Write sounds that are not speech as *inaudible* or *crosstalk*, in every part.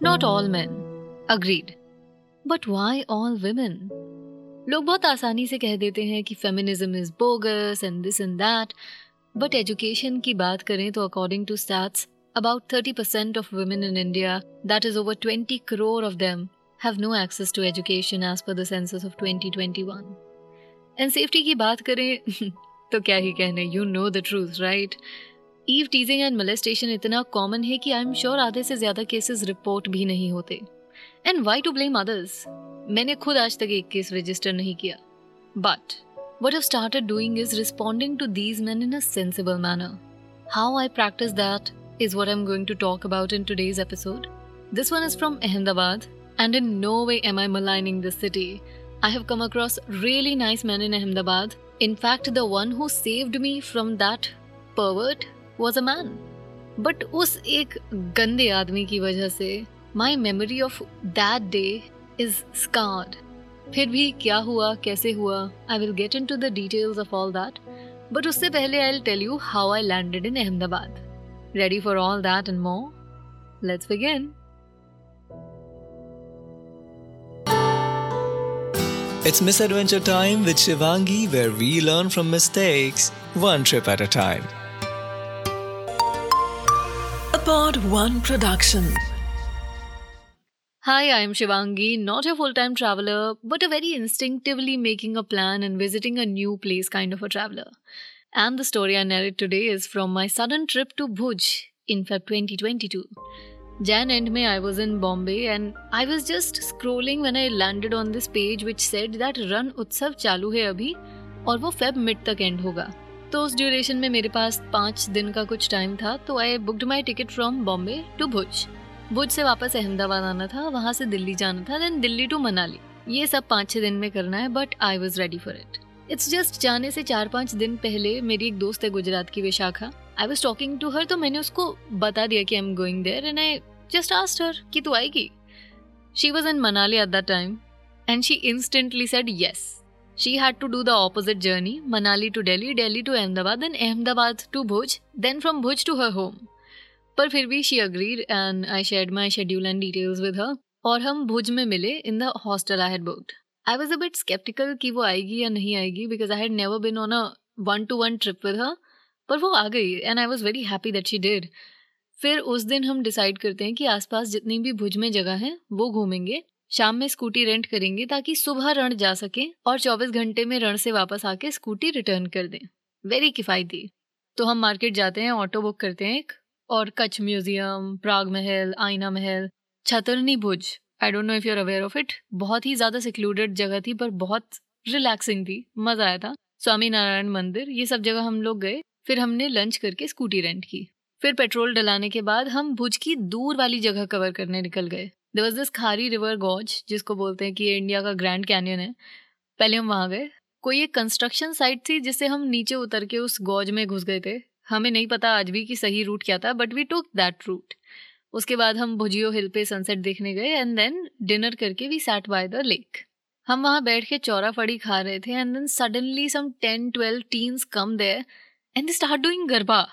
Not all man agreed but why all women लोग बहुत आसानी से कह देते हैं कि feminism is bogus and this and that but education की बात करें तो according to stats about 30% of women in India, that is over 20 crore of them, have no access to education as per the census of 2021. And safety की बात करें *laughs* तो क्या ही कहने you know the truth right eve teasing and molestation इतना common है कि आई एम श्योर आधे से ज़्यादा केसेस रिपोर्ट भी नहीं होते and why to blame others मैंने खुद आज तक एक केस रजिस्टर नहीं किया but what have started doing is responding to these man in a sensible manner how I practice that is what I'm going to talk about in today's episode. This one is from Ahmedabad, and in no way am I maligning this city. I have come across really nice men in Ahmedabad. In fact, the one who saved me from that pervert was a man. But उस एक गंदे आदमी की वजह से my memory of that day is scarred. फिर भी क्या हुआ कैसे हुआ I will get into the details of all that but उससे पहले I will tell you how I landed in Ahmedabad ready for all that and more let's begin It's Misadventure Time with Shivangi, where we learn from mistakes, one trip at a time. A Pod One production. Hi, I am Shivangi, not a full time traveler, but a very instinctively making a plan and visiting a new place kind of a traveler. And the story I narrate today is from my sudden trip to Bhuj in Feb 2022. Jan end में I was in Bombay and I was just scrolling when I landed on this page which said that Rann Utsav चालू है अभी और वो Feb mid तक and होगा तो उस ड्यूरेशन में मेरे पास पाँच दिन का कुछ टाइम था तो I booked my ticket from Bombay to Bhuj Bhuj से वापस अहमदाबाद आना था, वहाँ से दिल्ली जाना था देन दिल्ली टू मनाली ये सब पाँच छः दिन में करना है but I was ready for it it's just जाने से चार पाँच दिन पहले मेरी एक दोस्त है गुजरात की, Vishakha. I was talking to her तो मैंने उसको बता दिया कि I am going there and I just asked her कि तू आएगी? She was in Manali at that time and she instantly said yes she had to do the opposite journey Manali to Delhi Delhi to Ahmedabad then Ahmedabad to Bhuj then from Bhuj to her home पर फिर भी she agreed and I share my schedule and details with her और हम भुज में मिले in the hostel I had booked I was a bit sceptical कि वो आएगी या नहीं आएगी because I had never been on a one to one trip with her पर वो आ गई and I was very happy that she did फिर उस दिन हम डिसाइड करते हैं कि आसपास जितनी भी भुज में जगह है, वो घूमेंगे। शाम में स्कूटी रेंट करेंगे ताकि सुबह रण जा सके और 24 घंटे में रण से वापस आके स्कूटी रिटर्न कर दें। वेरी किफ़ायती। तो हम मार्केट जाते हैं, ऑटो बुक करते हैं एक, और Kutch museum, Prague Mahal, Aina Mahal, छतरनी Bhuj. I don't know if you're aware of it बहुत ही ज़्यादा सिक्लूडेड जगह थी, पर बहुत रिलैक्सिंग थी। मज़ा आया था। स्वामी नारायण मंदिर, ये सब जगह हम लोग गए। फिर हमने लंच करके स्कूटी रेंट की। फिर पेट्रोल डलाने के बाद हम भुज की दूर वाली जगह कवर करने निकल गए। There was this Khari river gorge जिसको बोलते हैं कि ये इंडिया का ग्रैंड कैनियन है। पहले हम वहाँ गए। कोई एक कंस्ट्रक्शन साइट थी जिससे हम नीचे उतर के उस गॉज में घुस गए थे। हमें नहीं पता आज भी कि सही रूट क्या था but we took that route उसके बाद हम भुजियो हिल पे सनसेट देखने गए एंड देन डिनर करके we sat by the lake हम वहाँ बैठ के चौरा फड़ी खा रहे थे and then suddenly some ten twelve teens come there and they start doing garba.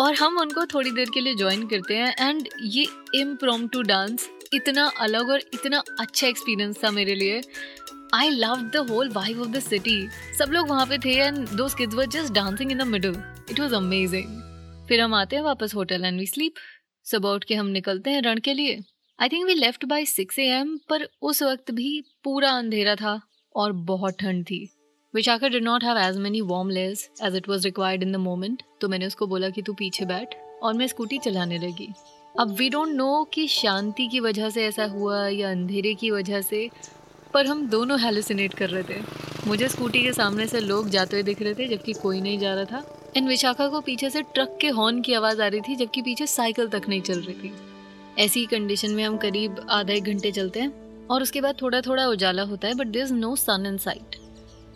और हम उनको थोड़ी देर के लिए ज्वाइन करते हैं एंड ये इम्प्रोम टू डांस इतना अलग और इतना अच्छा एक्सपीरियंस था मेरे लिए। I love the whole vibe of the city सब लोग वहाँ पे थे एंड दो kids were just dancing in the middle it was amazing फिर हम आते हैं वापस होटल एंड वी स्लीप सुबह उठ के हम निकलते हैं रण के लिए। I think we left by six A M पर उस वक्त भी पूरा अंधेरा था और बहुत ठंड थी। Vishakha did not have as many warm layers as it was required in the moment तो मैंने उसको बोला कि तू पीछे बैठ और मैं स्कूटी चलाने लगी। अब वी डोंट नो कि शांति की वजह से ऐसा हुआ या अंधेरे की वजह से, पर हम दोनों हेलुसिनेट कर रहे थे। मुझे स्कूटी के सामने से लोग जाते हुए दिख रहे थे, जबकि कोई नहीं जा रहा था। एंड विशाखा को पीछे से ट्रक के हॉर्न की आवाज़ आ रही थी, जबकि पीछे साइकिल तक नहीं चल रही थी। ऐसी कंडीशन में हम करीब आधा एक घंटे चलते हैं, और उसके बाद थोड़ा थोड़ा उजाला होता है but there is no sun in sight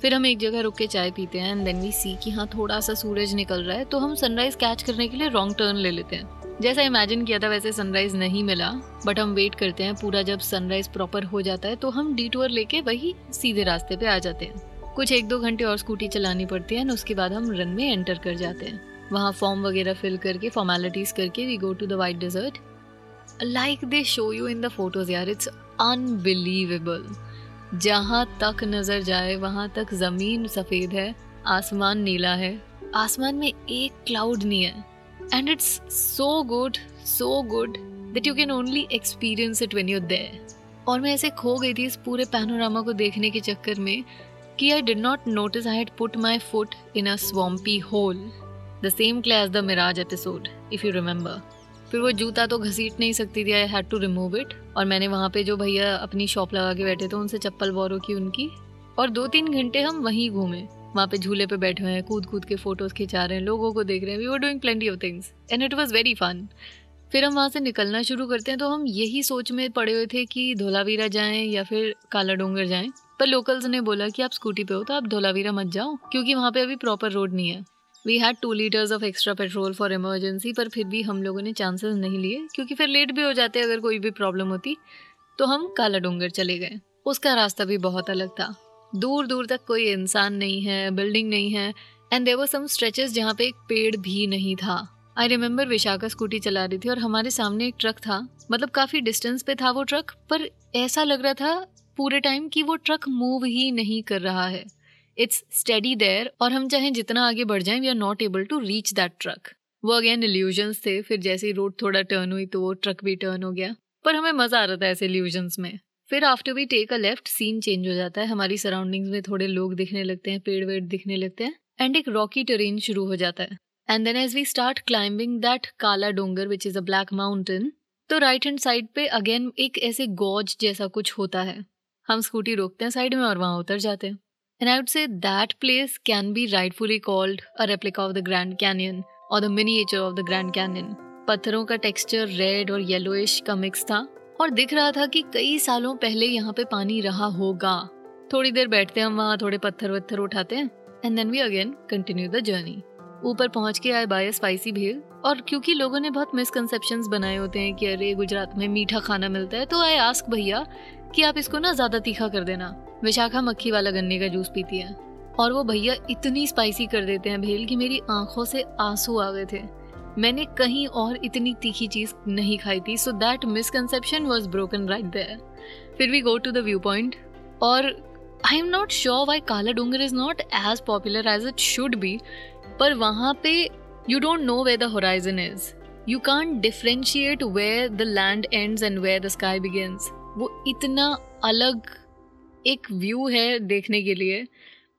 फिर हम एक जगह रुक के चाय पीते हैं एंड देन वी सी कि हाँ थोड़ा सा सूरज निकल रहा है तो हम सनराइज कैच करने के लिए रॉन्ग टर्न ले लेते हैं। जैसा इमेजिन किया था वैसे सनराइज नहीं मिला बट हम वेट करते हैं, पूरा जब सनराइज प्रॉपर हो जाता है तो हम डी टूर लेके वही सीधे रास्ते पे आ जाते हैं। कुछ एक दो घंटे और स्कूटी चलानी पड़ती है उसके बाद हम रन में एंटर कर जाते हैं। वहाँ फॉर्म वगैरह फिल करके फॉर्मेलिटीज करके we go to the white desert like they show you in the photos यार इट्स अनबिलीवेबल जहाँ तक नज़र जाए, वहाँ तक ज़मीन सफ़ेद है, आसमान नीला है। आसमान में एक क्लाउड नहीं है। And it's so good so good that you can only experience it when you there और मैं ऐसे खो गई थी इस पूरे पैनोरामा को देखने के चक्कर में कि I did not notice I had put my foot in a swampy hole the same class the mirage episode if you remember फिर वो जूता तो घसीट नहीं सकती थी I had to remove it और मैंने वहाँ पे जो भैया अपनी शॉप लगा के बैठे थे, उनसे चप्पल बोरो की उनकी। और दो तीन घंटे हम वहीं घूमे। वहाँ पे झूले पे बैठे हुए हैं कूद कूद के फ़ोटोज़ खिंचा रहे हैं, लोगों को देख रहे हैं। We were doing plenty of things and it was very fun फिर हम वहाँ से निकलना शुरू करते हैं तो हम यही सोच में पड़े हुए थे कि धोलावीरा जाएँ या फिर काला डोंगर जाएँ। पर लोकल्स ने बोला कि आप स्कूटी पे हो तो आप धोलावीरा मत जाओ, क्योंकि वहाँ पे अभी प्रॉपर रोड नहीं है। We had two litres of extra petrol for emergency पर फिर भी हम लोगों ने चांसेस नहीं लिए, क्योंकि फिर लेट भी हो जाते, अगर कोई भी प्रॉब्लम होती तो हम काला डोंगर चले गए। उसका रास्ता भी बहुत अलग था। दूर दूर तक कोई इंसान नहीं है बिल्डिंग नहीं है एंड देवर सम स्ट्रेचेस जहाँ पे एक पेड़ भी नहीं था। आई रिमेम्बर विशाखा स्कूटी चला रही थी और हमारे सामने एक ट्रक था। मतलब काफ़ी डिस्टेंस पे था वो ट्रक पर ऐसा लग रहा था पूरे टाइम कि वो ट्रक मूव ही नहीं कर रहा है। इट्स स्टडी देयर और हम चाहे जितना आगे बढ़ जाएँ we are not able to reach that truck वो अगेन इल्यूजन्स थे, फिर जैसे ही रोड थोड़ा टर्न हुई तो वो ट्रक भी टर्न हो गया। पर हमें मज़ा आ रहा था ऐसे इल्यूजन्स में। फिर after we take a left scene change हो जाता है। हमारी सराउंडिंग्स में थोड़े लोग दिखने लगते हैं, पेड़ वेड़ दिखने लगते हैं एंड एक रॉकी टेरेन शुरू हो जाता है। And then as we start climbing that Kala Dongar which is a black mountain तो राइट हैंड साइड पे अगेन एक ऐसे गॉज जैसा कुछ होता है। हम स्कूटी रोकते हैं साइड में और वहाँ उतर जाते हैं। And I would say that place can be rightfully called a replica of the Grand Canyon और the miniature of the Grand Canyon पत्थरों का टेक्सचर रेड और येलोइश का मिक्स था और दिख रहा था कि कई सालों पहले यहाँ पे पानी रहा होगा। थोड़ी देर बैठते हैं हम वहाँ थोड़े पत्थर वत्थर उठाते हैं and then we again continue the journey ऊपर पहुँच के आए बाय स्पाइसी भेल और क्योंकि लोगों ने बहुत मिसकनसेप्शन बनाए होते हैं कि अरे, गुजरात में मीठा खाना मिलता है तो आई आस्क भैया कि आप इसको ना ज़्यादा तीखा कर देना। विशाखा मक्खी वाला गन्ने का जूस पीती है और वो भैया इतनी स्पाइसी कर देते हैं भेल कि मेरी आँखों से आँसू आ गए थे। मैंने कहीं और इतनी तीखी चीज़ नहीं खाई थी so that misconception was broken right there फिर we go to the view point और I am not sure why Kala Dongar is not as popular as it should be पर वहाँ पे you don't know way the horizon is you can differentiate where the land ends and where the sky begins वो इतना अलग एक view है देखने के लिए।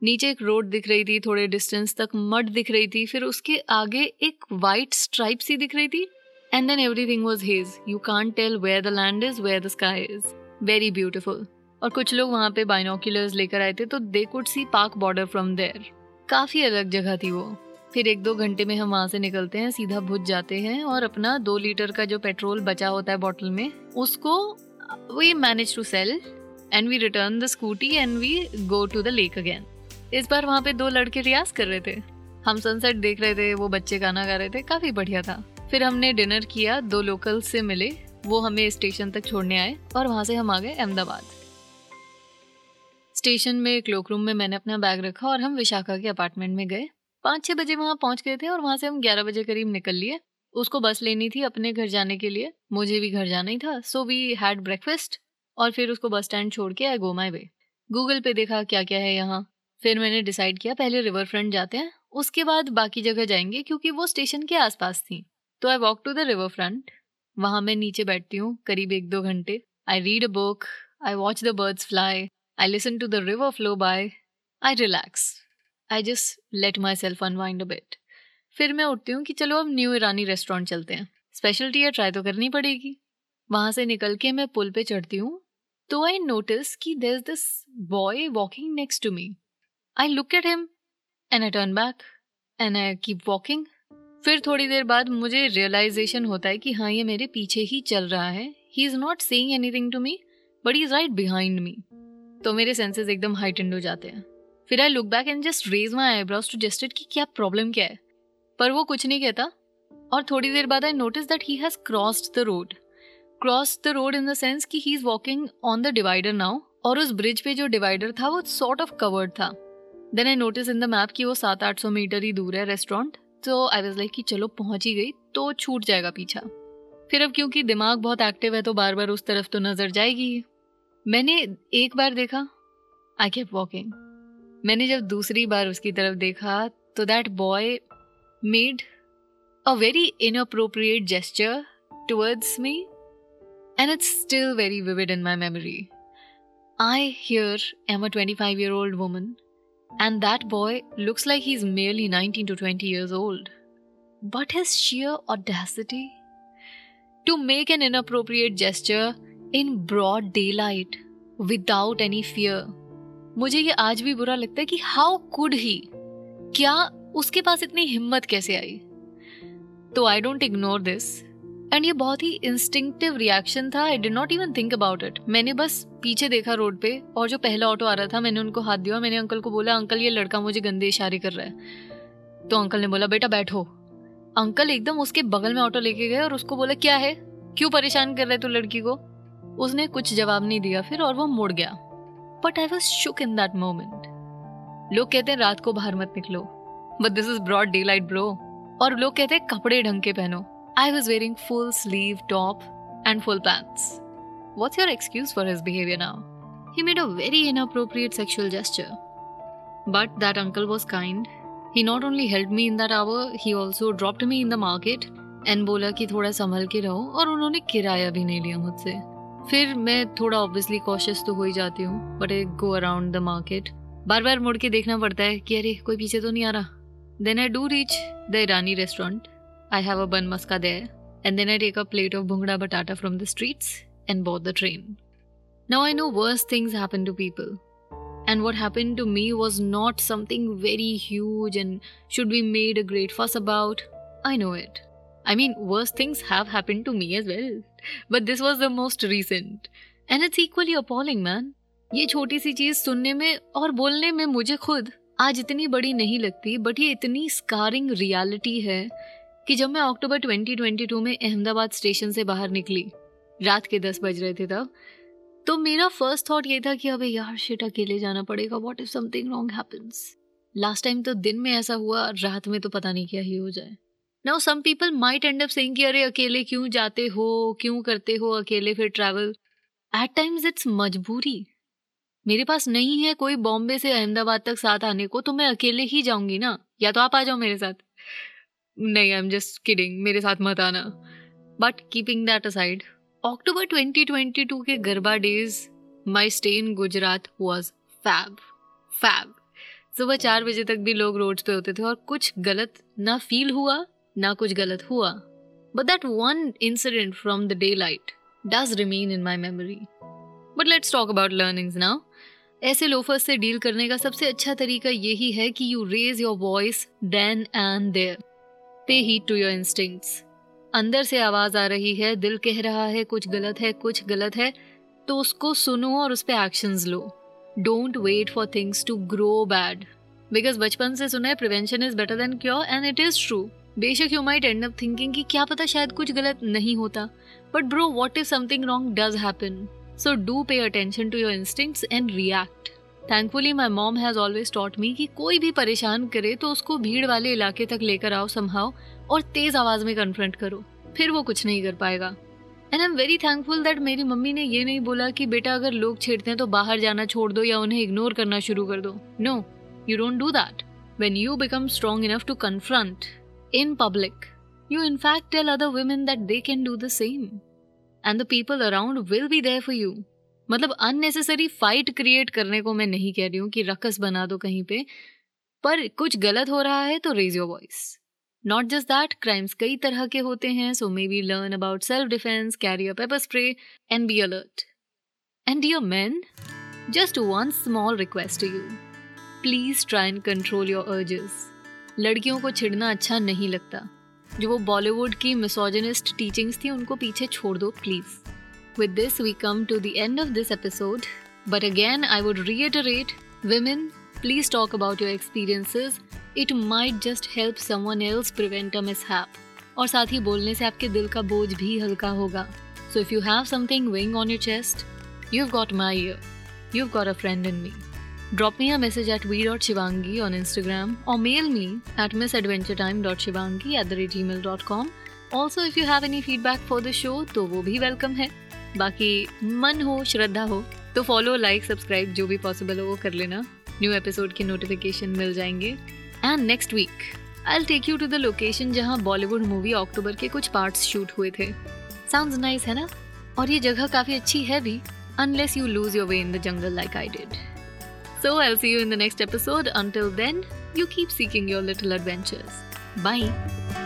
नीचे एक रोड दिख रही थी, थोड़े डिस्टेंस तक मड दिख रही थी, फिर उसके आगे एक वाइट स्ट्राइप सी दिख रही थी and then everything was haze you can't tell where the land is where the sky is very beautiful और कुछ लोग वहाँ पे बाइनोक्यूलर्स लेकर आए थे तो they could see Pak border from there काफ़ी अलग जगह थी वो। फिर एक दो घंटे में हम वहाँ से निकलते हैं, सीधा भुज जाते हैं, और अपना दो लीटर का जो पेट्रोल बचा होता है बॉटल में, उसको we manage to sell and we return the scooty and we go to the lake again इस बार वहाँ पे दो लड़के रियाज कर रहे थे। हम सनसेट देख रहे थे, वो बच्चे गाना गा रहे थे, काफ़ी बढ़िया था। फिर हमने डिनर किया, दो लोकल से मिले, वो हमें स्टेशन तक छोड़ने आए और वहाँ से हम आ गए अहमदाबाद। स्टेशन में क्लोक रूम में मैंने अपना बैग रखा और हम विशाखा के अपार्टमेंट में गए। पाँच छः बजे वहाँ पहुँच गए थे और वहाँ से हम ग्यारह बजे करीब निकल लिए। उसको बस लेनी थी अपने घर जाने के लिए। मुझे भी घर जाना ही था सो वी हैड ब्रेकफास्ट और फिर उसको बस स्टैंड छोड़ के आई गो माई वे गूगल पे देखा क्या क्या है यहाँ। फिर मैंने डिसाइड किया, पहले रिवर फ्रंट जाते हैं, उसके बाद बाकी जगह जाएँगे क्योंकि वो स्टेशन के आसपास थी। तो I walk to the river front वहाँ मैं नीचे बैठती हूँ, करीब एक दो घंटे। I read a book I watch the birds fly I listen to the river flow by I relax I just let myself unwind a bit फिर मैं उठती हूँ कि चलो अब न्यू ईरानी रेस्टोरेंट चलते हैं। स्पेशलिटी है ट्राई तो करनी पड़ेगी। वहाँ से निकल के मैं पुल पे चढ़ती हूँ तो आई नोटिस कि there is this boy walking next to me I look at him and I turn back and I keep walking फिर थोड़ी देर बाद मुझे रियलाइजेशन होता है कि हाँ ये मेरे पीछे ही चल रहा है। He is not saying anything to me but he is right behind me तो मेरे सेंसेस एकदम हाइटेंड हो जाते हैं। फिर I look back and just raise my eyebrows to just कि क्या प्रॉब्लम क्या है। पर वो कुछ नहीं कहता और थोड़ी देर बाद I notice that he has crossed the road cross the road in the sense कि he is walking on the divider now और उस ब्रिज पे जो डिवाइडर था, वो सॉर्ट ऑफ़ कवर्ड था। Then I notice in the map कि वो सात आठ सौ मीटर ही दूर है रेस्टोरेंट तो आई वॉज़ लाइक कि चलो, पहुँच ही गई तो छूट जाएगा पीछा। फिर अब क्योंकि दिमाग बहुत एक्टिव है तो बार बार उस तरफ़ तो नज़र जाएगी। मैंने एक बार देखा आई केप वॉकिंग मैंने जब दूसरी बार उसकी तरफ़ देखा तो that boy made a very inappropriate gesture towards me And it's still very vivid in my memory I here am a 25 year old woman and that boy looks like he's merely 19 to 20 years old. But his sheer audacity to make an inappropriate gesture in broad daylight without any fear. मुझे ये आज भी बुरा लगता है कि how could he क्या उसके पास इतनी हिम्मत कैसे आई तो I don't ignore this and ये बहुत ही इंस्टिंक्टिव रिएक्शन था. I did not even think about it मैंने बस पीछे देखा रोड पे और जो पहला ऑटो आ रहा था, मैंने उनको हाथ दिया मैंने अंकल को बोला अंकल ये लड़का मुझे गंदे इशारे कर रहा है. तो अंकल ने बोला, बेटा, बैठो. अंकल एकदम उसके बगल में ऑटो लेके गए और उसको बोला, क्या है? क्यों परेशान कर रहे तू लड़की को? उसने कुछ जवाब नहीं दिया फिर और वो मुड़ गया. But I was shook in that moment लोग कहते हैं, रात को बाहर मत निकलो. But this is broad daylight bro और लोग कहते हैं, कपड़े ढंग के पहनो. I was wearing full sleeve top and full pants. What's your excuse for his behavior now? He made a very inappropriate sexual gesture. But that uncle was kind. He not only helped me in that hour, he also dropped me in the market and बोला कि थोड़ा संभल के रहो और उन्होंने किराया भी नहीं लिया मुझसे फिर मैं थोड़ा ऑब्वियसली कॉशियस तो हो ही जाती हूँ but I go around the market बार बार मुड़ के देखना पड़ता है कि अरे कोई पीछे तो नहीं आ रहा then I do reach the Irani restaurant I have a bun maska there, and then I take a plate of bhungra batata from the streets and board the train. Now I know worse things happen to people. And what happened to me was not something very huge and should be made a great fuss about. I know it. I mean, worse things have happened to me as well. But this was the most recent. And it's equally appalling, man. ये छोटी सी चीज़ सुनने में और बोलने में मुझे खुद आज इतनी बड़ी नहीं लगती बट ये इतनी स्कारिंग रियलिटी है कि जब मैं अक्टूबर 2022 में अहमदाबाद स्टेशन से बाहर निकली, रात के दस बज रहे थे तब तो मेरा फ़र्स्ट थॉट ये था कि अबे यार शिट अकेले जाना पड़ेगा what if something wrong happens last time तो दिन में ऐसा हुआ, रात में तो पता नहीं क्या ही हो जाए। Now some people might end up saying कि अरे अकेले क्यों जाते हो, क्यों करते हो अकेले फिर ट्रैवल एट टाइम्स इट्स मजबूरी। मेरे पास नहीं है कोई बॉम्बे से अहमदाबाद तक साथ आने को तो मैं अकेले ही जाऊँगी ना? या तो आप आ जाओ मेरे साथ। नहीं आई एम जस्ट किडिंग मेरे साथ मत आना. But keeping that aside October 2022 के garba days my stay in Gujarat was fab fab सुबह चार बजे तक भी लोग रोड्स पे होते थे और कुछ गलत ना फील हुआ, ना कुछ गलत हुआ. But that one incident from the day light does remain in my memory but let's talk about learnings now ऐसे लोफर्स से डील करने का सबसे अच्छा तरीका यही है कि you raise your voice then and there pay heed to your instincts अंदर से आवाज़ आ रही है, दिल कह रहा है, कुछ गलत है, कुछ गलत है तो उसको सुनो और उस पर action low. Don't wait for things to grow bad because बचपन से सुना है prevention is better than cure and it is true बेशक you might end up thinking कि क्या पता शायद कुछ गलत नहीं होता. But bro what if something wrong does happen so do pay attention to your instincts and react thankfully my mom has always taught me कि कोई भी परेशान करे तो उसको भीड़ वाले इलाके तक लेकर आओ, संभाओ और तेज आवाज़ में कन्फ्रंट करो फिर वो कुछ नहीं कर पाएगा and I am very thankful that मेरी मम्मी ने ये नहीं बोला कि बेटा अगर लोग छेड़ते हैं तो बाहर जाना छोड़ दो या उन्हें इग्नोर करना शुरू कर दो no you don't do that when you become strong enough to confront in public in fact tell other women that they can do the same. And the people around will be there for you. मतलब unnecessary fight create करने को मैं नहीं कह रही हूँ कि ruckus बना दो कहीं पे, पर कुछ गलत हो रहा है तो raise your voice not just that crimes कई तरह के होते हैं so may be learn about self defence carry a paper spray and be alert and dear man just one small request you please try and control your urges लड़कियों को छिड़ना अच्छा नहीं लगता। जो वो बॉलीवुड की मिसोजनिस्ट टीचिंग्स थी, उनको पीछे छोड़ दो please With this, we come to the end of this episode. But again, I would reiterate women, please talk about your experiences. It might just help someone else prevent a mishap. और साथ ही बोलने से आपके दिल का बोझ भी हल्का होगा So if you have something weighing on your chest, you've got my ear. You've got a friend in me. Drop me a message at v.shivangi on Instagram or mail me at missadventuretime.shivangi at the gmail.com also if you have any feedback for the show तो वो भी welcome है बाकी मन हो श्रद्धा हो तो follow like subscribe जो भी पॉसिबल हो वो कर लेना न्यू एपिसोड के नोटिफिकेशन मिल जाएँगे and next week I take you to the location जहाँ बॉलीवुड मूवी अक्टूबर के कुछ पार्ट्स शूट हुए थे साउंड्स नाइस है ना और ये जगह काफ़ी अच्छी है भी unless you lose your way in the jungle like I did. So I'll see you in the next episode. Until then, you keep seeking your little adventures. Bye.